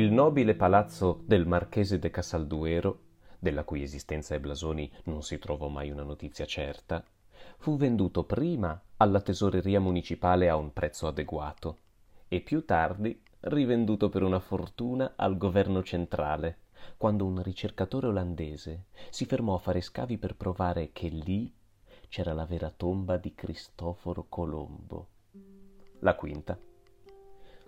Il nobile palazzo del marchese de Casalduero, della cui esistenza e blasoni non si trovò mai una notizia certa, fu venduto prima alla tesoreria municipale a un prezzo adeguato e più tardi rivenduto per una fortuna al governo centrale, quando un ricercatore olandese si fermò a fare scavi per provare che lì c'era la vera tomba di Cristoforo Colombo. La quinta.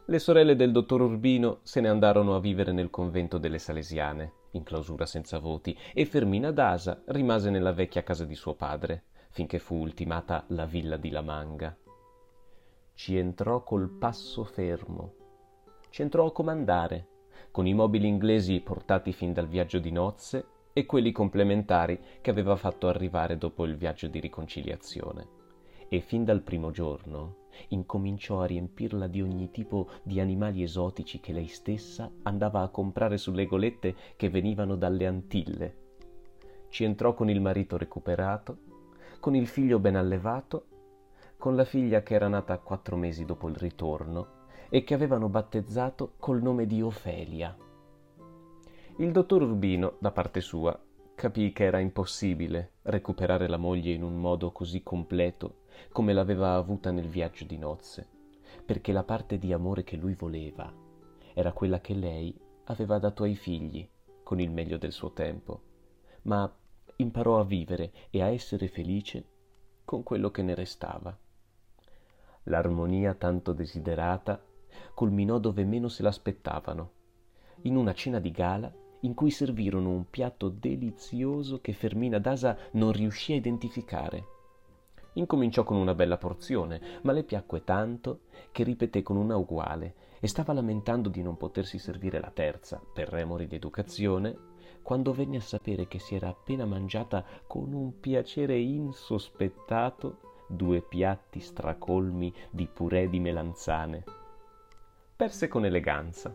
Le sorelle del dottor Urbino se ne andarono a vivere nel convento delle Salesiane, in clausura senza voti, e Fermina Dasa rimase nella vecchia casa di suo padre, finché fu ultimata la villa di La Manga. Ci entrò col passo fermo. Ci entrò a comandare, con i mobili inglesi portati fin dal viaggio di nozze e quelli complementari che aveva fatto arrivare dopo il viaggio di riconciliazione. E fin dal primo giorno incominciò a riempirla di ogni tipo di animali esotici che lei stessa andava a comprare sulle golette che venivano dalle Antille. Ci entrò con il marito recuperato, con il figlio ben allevato, con la figlia che era nata quattro mesi dopo il ritorno e che avevano battezzato col nome di Ofelia. Il dottor Urbino, da parte sua, capì che era impossibile recuperare la moglie in un modo così completo come l'aveva avuta nel viaggio di nozze, perché la parte di amore che lui voleva era quella che lei aveva dato ai figli con il meglio del suo tempo, ma imparò a vivere e a essere felice con quello che ne restava. L'armonia tanto desiderata culminò dove meno se l'aspettavano, in una cena di gala in cui servirono un piatto delizioso che Fermina Dasa non riuscì a identificare. Incominciò con una bella porzione, ma le piacque tanto che ripeté con una uguale e stava lamentando di non potersi servire la terza, per remori di educazione, quando venne a sapere che si era appena mangiata con un piacere insospettato due piatti stracolmi di purè di melanzane. Perse con eleganza.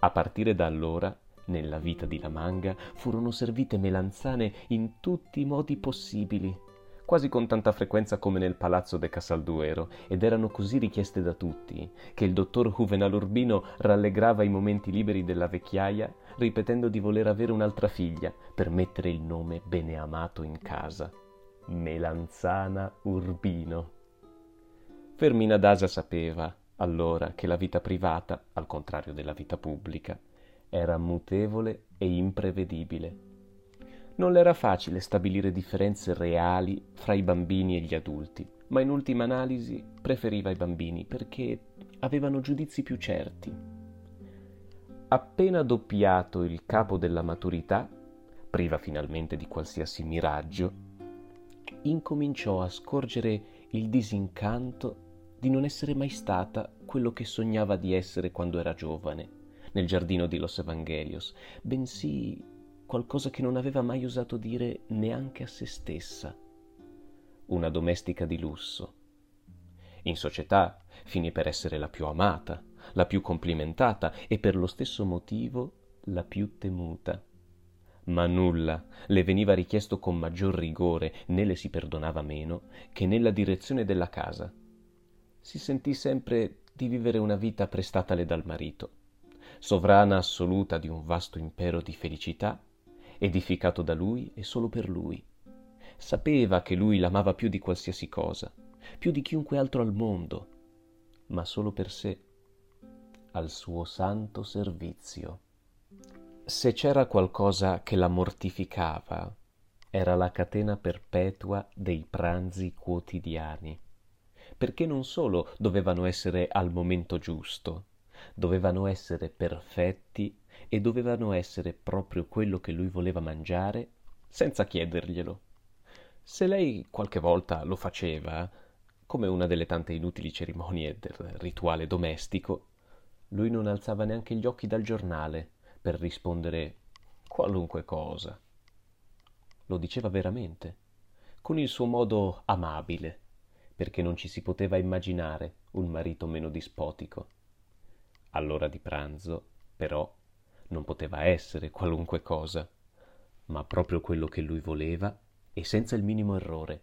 A partire da allora, nella vita di La Manga, furono servite melanzane in tutti i modi possibili, quasi con tanta frequenza come nel palazzo de Casalduero, ed erano così richieste da tutti, che il dottor Juvenal Urbino rallegrava i momenti liberi della vecchiaia, ripetendo di voler avere un'altra figlia, per mettere il nome beneamato in casa. Melanzana Urbino. Fermina Dasa sapeva, allora, che la vita privata, al contrario della vita pubblica, era mutevole e imprevedibile non le era facile stabilire differenze reali fra i bambini e gli adulti, ma in ultima analisi preferiva i bambini perché avevano giudizi più certi. Appena doppiato il capo della maturità, priva finalmente di qualsiasi miraggio, incominciò a scorgere il disincanto di non essere mai stata quello che sognava di essere quando era giovane, nel giardino di Los Evangelios, bensì qualcosa che non aveva mai osato dire neanche a se stessa. Una domestica di lusso. In società finì per essere la più amata, la più complimentata e per lo stesso motivo la più temuta. Ma nulla le veniva richiesto con maggior rigore, né le si perdonava meno, che nella direzione della casa. Si sentì sempre di vivere una vita prestatale dal marito, sovrana assoluta di un vasto impero di felicità edificato da lui e solo per lui. Sapeva che lui l'amava più di qualsiasi cosa, più di chiunque altro al mondo, ma solo per sé, al suo santo servizio. Se c'era qualcosa che la mortificava, era la catena perpetua dei pranzi quotidiani, perché non solo dovevano essere al momento giusto, dovevano essere perfetti e dovevano essere proprio quello che lui voleva mangiare senza chiederglielo. Se lei qualche volta lo faceva, come una delle tante inutili cerimonie del rituale domestico, lui non alzava neanche gli occhi dal giornale per rispondere qualunque cosa. Lo diceva veramente, con il suo modo amabile, perché non ci si poteva immaginare un marito meno dispotico. All'ora di pranzo, però, non poteva essere qualunque cosa, ma proprio quello che lui voleva e senza il minimo errore.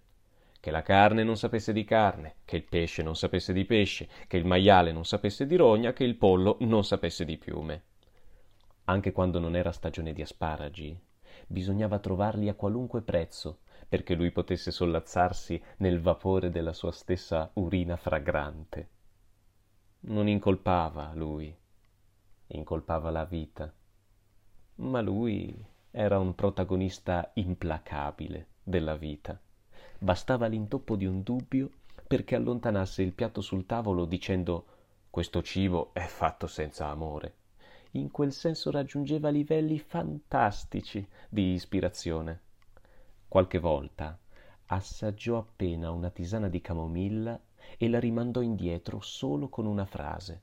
Che la carne non sapesse di carne, che il pesce non sapesse di pesce, che il maiale non sapesse di rogna, che il pollo non sapesse di piume. Anche quando non era stagione di asparagi, bisognava trovarli a qualunque prezzo perché lui potesse sollazzarsi nel vapore della sua stessa urina fragrante. Non incolpava lui, incolpava la vita. Ma lui era un protagonista implacabile della vita. Bastava l'intoppo di un dubbio perché allontanasse il piatto sul tavolo dicendo questo cibo è fatto senza amore. In quel senso raggiungeva livelli fantastici di ispirazione. Qualche volta assaggiò appena una tisana di camomilla e la rimandò indietro solo con una frase.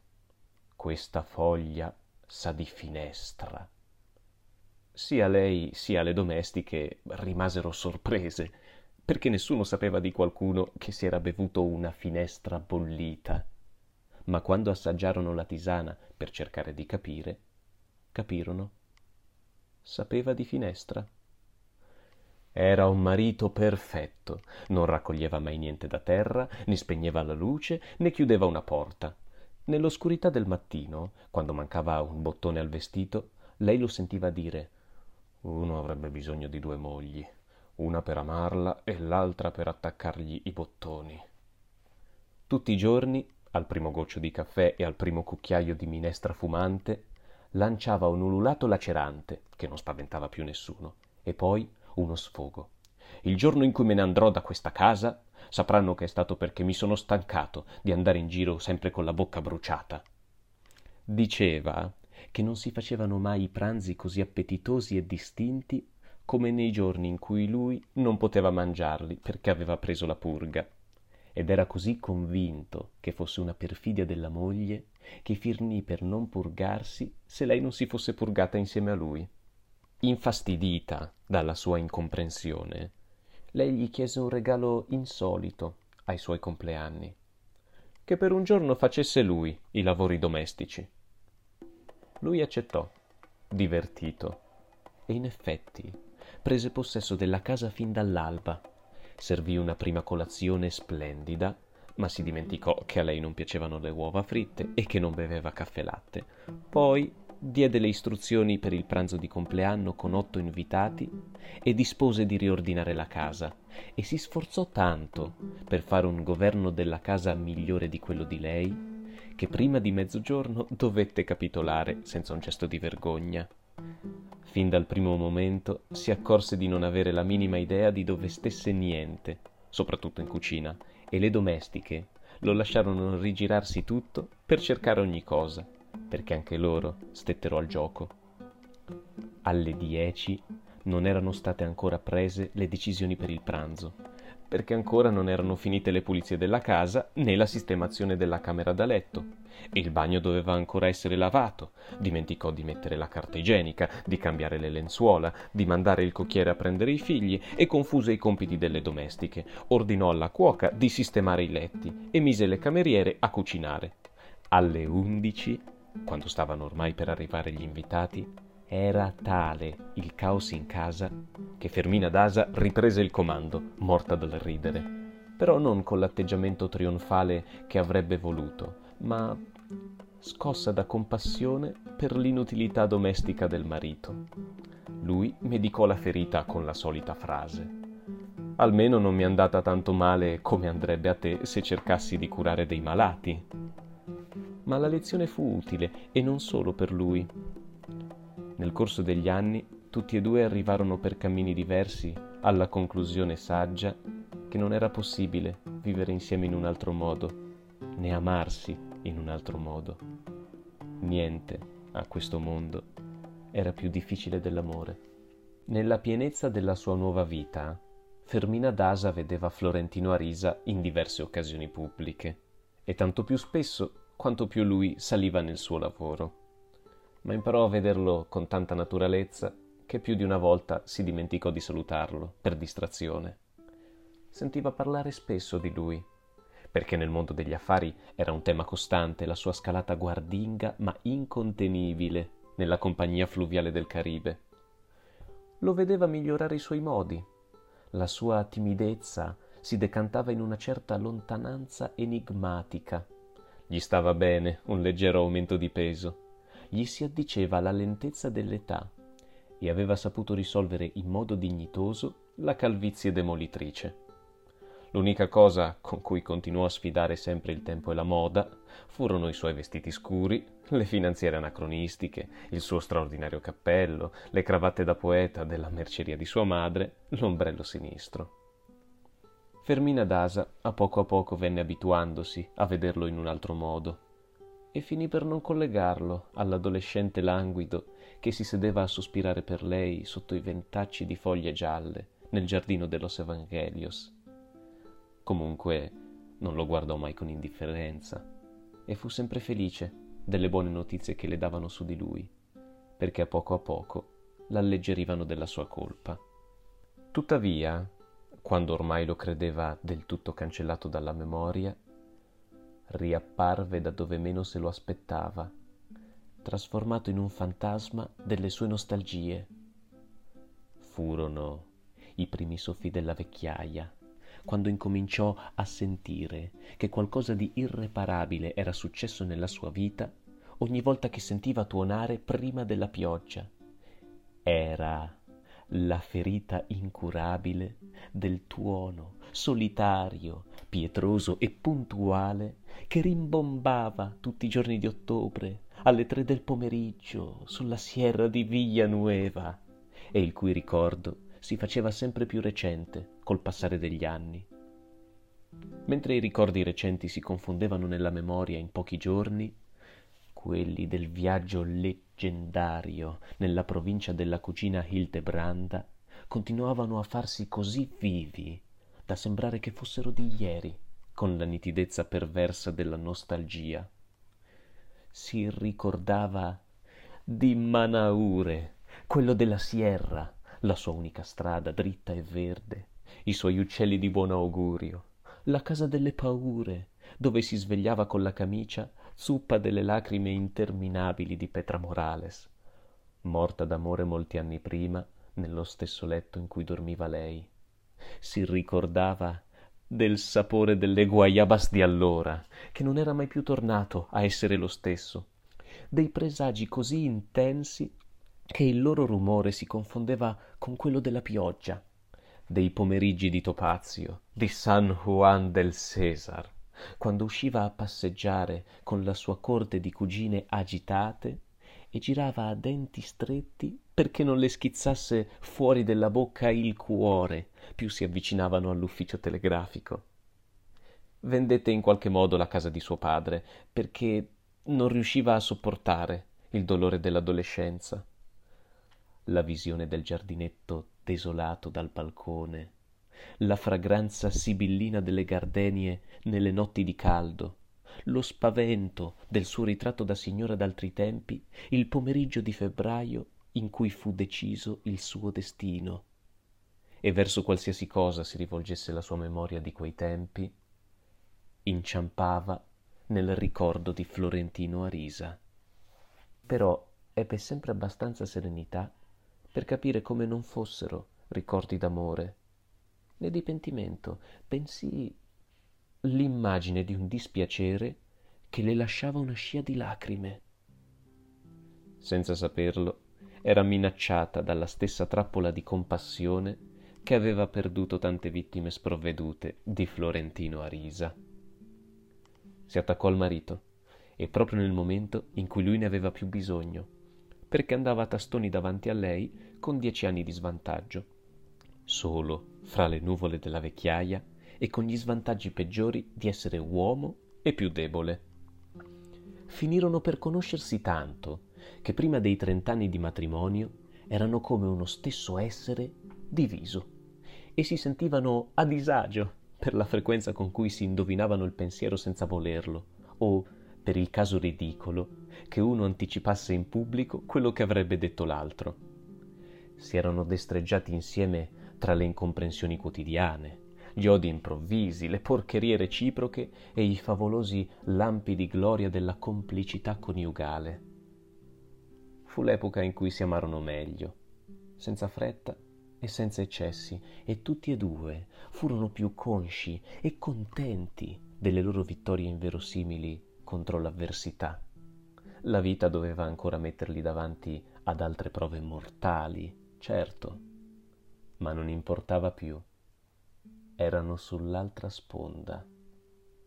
Questa foglia sa di finestra. Sia lei sia le domestiche rimasero sorprese, perché nessuno sapeva di qualcuno che si era bevuto una finestra bollita. Ma quando assaggiarono la tisana per cercare di capire, capirono. Sapeva di finestra. Era un marito perfetto, non raccoglieva mai niente da terra, né spegneva la luce, né chiudeva una porta. Nell'oscurità del mattino, quando mancava un bottone al vestito, lei lo sentiva dire uno avrebbe bisogno di due mogli, una per amarla e l'altra per attaccargli i bottoni. Tutti i giorni, al primo goccio di caffè e al primo cucchiaio di minestra fumante, lanciava un ululato lacerante che non spaventava più nessuno, e poi uno sfogo. Il giorno in cui me ne andrò da questa casa, sapranno che è stato perché mi sono stancato di andare in giro sempre con la bocca bruciata. Diceva che non si facevano mai i pranzi così appetitosi e distinti come nei giorni in cui lui non poteva mangiarli perché aveva preso la purga. Ed era così convinto che fosse una perfidia della moglie che finì per non purgarsi se lei non si fosse purgata insieme a lui. Infastidita dalla sua incomprensione, lei gli chiese un regalo insolito ai suoi compleanni, che per un giorno facesse lui i lavori domestici. Lui accettò, divertito, e in effetti prese possesso della casa fin dall'alba, servì una prima colazione splendida, ma si dimenticò che a lei non piacevano le uova fritte e che non beveva caffè latte. Poi diede le istruzioni per il pranzo di compleanno con otto invitati e dispose di riordinare la casa e si sforzò tanto per fare un governo della casa migliore di quello di lei che prima di mezzogiorno dovette capitolare senza un gesto di vergogna. Fin dal primo momento si accorse di non avere la minima idea di dove stesse niente, soprattutto in cucina, e le domestiche lo lasciarono rigirarsi tutto per cercare ogni cosa perché anche loro stettero al gioco. Alle dieci non erano state ancora prese le decisioni per il pranzo, perché ancora non erano finite le pulizie della casa né la sistemazione della camera da letto. Il bagno doveva ancora essere lavato. Dimenticò di mettere la carta igienica, di cambiare le lenzuola, di mandare il cocchiere a prendere i figli e confuse i compiti delle domestiche. Ordinò alla cuoca di sistemare i letti e mise le cameriere a cucinare. Alle undici quando stavano ormai per arrivare gli invitati, era tale il caos in casa che Fermina Dasa riprese il comando, morta dal ridere, però non con l'atteggiamento trionfale che avrebbe voluto, ma scossa da compassione per l'inutilità domestica del marito. Lui medicò la ferita con la solita frase. Almeno non mi è andata tanto male come andrebbe a te se cercassi di curare dei malati ma la lezione fu utile e non solo per lui. Nel corso degli anni tutti e due arrivarono per cammini diversi alla conclusione saggia che non era possibile vivere insieme in un altro modo, né amarsi in un altro modo. Niente a questo mondo era più difficile dell'amore. Nella pienezza della sua nuova vita, Fermina Dasa vedeva Florentino Arisa in diverse occasioni pubbliche e tanto più spesso quanto più lui saliva nel suo lavoro. Ma imparò a vederlo con tanta naturalezza che più di una volta si dimenticò di salutarlo per distrazione. Sentiva parlare spesso di lui, perché nel mondo degli affari era un tema costante la sua scalata guardinga ma incontenibile nella compagnia fluviale del Caribe. Lo vedeva migliorare i suoi modi. La sua timidezza si decantava in una certa lontananza enigmatica gli stava bene un leggero aumento di peso. gli si addiceva la lentezza dell'età e aveva saputo risolvere in modo dignitoso la calvizie demolitrice. L'unica cosa con cui continuò a sfidare sempre il tempo e la moda furono i suoi vestiti scuri, le finanziere anacronistiche, il suo straordinario cappello, le cravatte da poeta della merceria di sua madre, l'ombrello sinistro. Fermina Dasa a poco a poco venne abituandosi a vederlo in un altro modo e finì per non collegarlo all'adolescente languido che si sedeva a sospirare per lei sotto i ventacci di foglie gialle nel giardino dellos Evangelios. Comunque non lo guardò mai con indifferenza e fu sempre felice delle buone notizie che le davano su di lui, perché a poco a poco l'alleggerivano della sua colpa. Tuttavia, quando ormai lo credeva del tutto cancellato dalla memoria, riapparve da dove meno se lo aspettava, trasformato in un fantasma delle sue nostalgie. Furono i primi soffi della vecchiaia, quando incominciò a sentire che qualcosa di irreparabile era successo nella sua vita ogni volta che sentiva tuonare prima della pioggia. Era la ferita incurabile del tuono solitario, pietroso e puntuale che rimbombava tutti i giorni di ottobre alle tre del pomeriggio sulla sierra di Villanueva e il cui ricordo si faceva sempre più recente col passare degli anni. Mentre i ricordi recenti si confondevano nella memoria in pochi giorni, quelli del viaggio leggendario nella provincia della cugina Hildebranda continuavano a farsi così vivi da sembrare che fossero di ieri, con la nitidezza perversa della nostalgia. Si ricordava di Manaure, quello della Sierra, la sua unica strada dritta e verde, i suoi uccelli di buon augurio, la casa delle paure, dove si svegliava con la camicia zuppa delle lacrime interminabili di Petra Morales, morta d'amore molti anni prima nello stesso letto in cui dormiva lei. Si ricordava del sapore delle guayabas di allora, che non era mai più tornato a essere lo stesso, dei presagi così intensi che il loro rumore si confondeva con quello della pioggia, dei pomeriggi di Topazio, di San Juan del Cesar, quando usciva a passeggiare con la sua corte di cugine agitate e girava a denti stretti perché non le schizzasse fuori della bocca il cuore più si avvicinavano all'ufficio telegrafico. Vendette in qualche modo la casa di suo padre perché non riusciva a sopportare il dolore dell'adolescenza. La visione del giardinetto desolato dal balcone la fragranza sibillina delle gardenie nelle notti di caldo, lo spavento del suo ritratto da signora d'altri tempi, il pomeriggio di febbraio in cui fu deciso il suo destino. E verso qualsiasi cosa si rivolgesse la sua memoria di quei tempi, inciampava nel ricordo di Florentino Arisa. Però ebbe sempre abbastanza serenità per capire come non fossero ricordi d'amore, né di pentimento, bensì l'immagine di un dispiacere che le lasciava una scia di lacrime. Senza saperlo, era minacciata dalla stessa trappola di compassione che aveva perduto tante vittime sprovvedute di Florentino a risa. Si attaccò al marito, e proprio nel momento in cui lui ne aveva più bisogno, perché andava a tastoni davanti a lei con dieci anni di svantaggio, solo fra le nuvole della vecchiaia e con gli svantaggi peggiori di essere uomo e più debole. Finirono per conoscersi tanto che prima dei trent'anni di matrimonio erano come uno stesso essere diviso e si sentivano a disagio per la frequenza con cui si indovinavano il pensiero senza volerlo o per il caso ridicolo che uno anticipasse in pubblico quello che avrebbe detto l'altro. Si erano destreggiati insieme tra le incomprensioni quotidiane, gli odi improvvisi, le porcherie reciproche e i favolosi lampi di gloria della complicità coniugale. Fu l'epoca in cui si amarono meglio, senza fretta e senza eccessi, e tutti e due furono più consci e contenti delle loro vittorie inverosimili contro l'avversità, La vita doveva ancora metterli davanti ad altre prove mortali, certo, ma non importava più. Erano sull'altra sponda.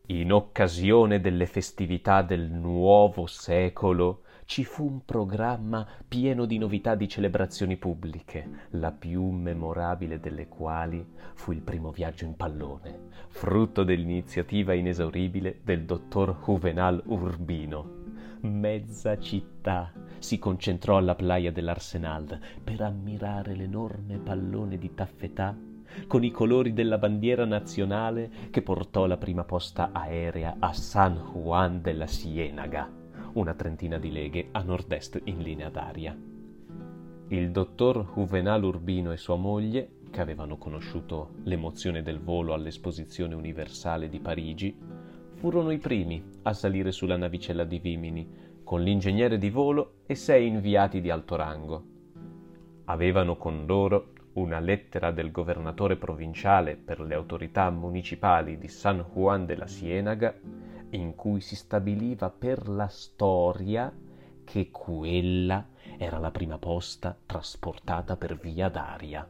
In occasione delle festività del nuovo secolo ci fu un programma pieno di novità di celebrazioni pubbliche, la più memorabile delle quali fu il primo viaggio in pallone, frutto dell'iniziativa inesauribile del dottor Juvenal Urbino. Mezza città si concentrò alla playa dell'Arsenal per ammirare l'enorme pallone di taffetà con i colori della bandiera nazionale che portò la prima posta aerea a San Juan della Sienaga una trentina di leghe a nord-est in linea d'aria. Il dottor Juvenal Urbino e sua moglie, che avevano conosciuto l'emozione del volo all'Esposizione Universale di Parigi, furono i primi a salire sulla navicella di Vimini, con l'ingegnere di volo e sei inviati di alto rango. Avevano con loro una lettera del governatore provinciale per le autorità municipali di San Juan della Sienaga in cui si stabiliva per la storia che quella era la prima posta trasportata per via d'aria.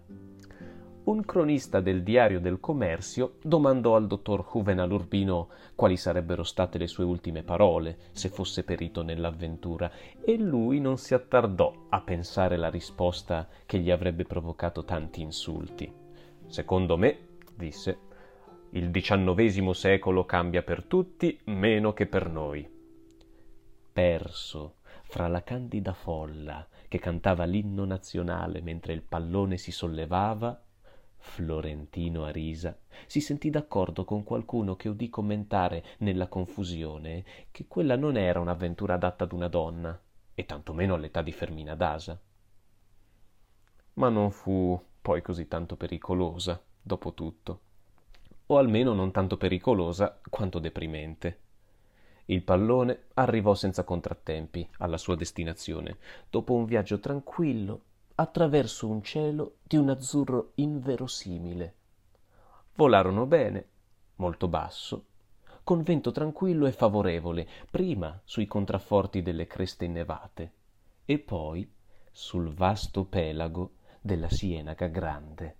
Un cronista del diario del commercio domandò al dottor Juvenal Urbino quali sarebbero state le sue ultime parole se fosse perito nell'avventura e lui non si attardò a pensare la risposta che gli avrebbe provocato tanti insulti. Secondo me, disse, il diciannovesimo secolo cambia per tutti meno che per noi. Perso fra la candida folla che cantava l'inno nazionale mentre il pallone si sollevava, Florentino Arisa si sentì d'accordo con qualcuno che udì commentare nella confusione che quella non era un'avventura adatta ad una donna, e tantomeno all'età di Fermina d'Asa. Ma non fu poi così tanto pericolosa, dopo tutto o almeno non tanto pericolosa quanto deprimente. Il pallone arrivò senza contrattempi alla sua destinazione, dopo un viaggio tranquillo attraverso un cielo di un azzurro inverosimile. Volarono bene, molto basso, con vento tranquillo e favorevole, prima sui contrafforti delle creste innevate e poi sul vasto pelago della Sienaga Grande.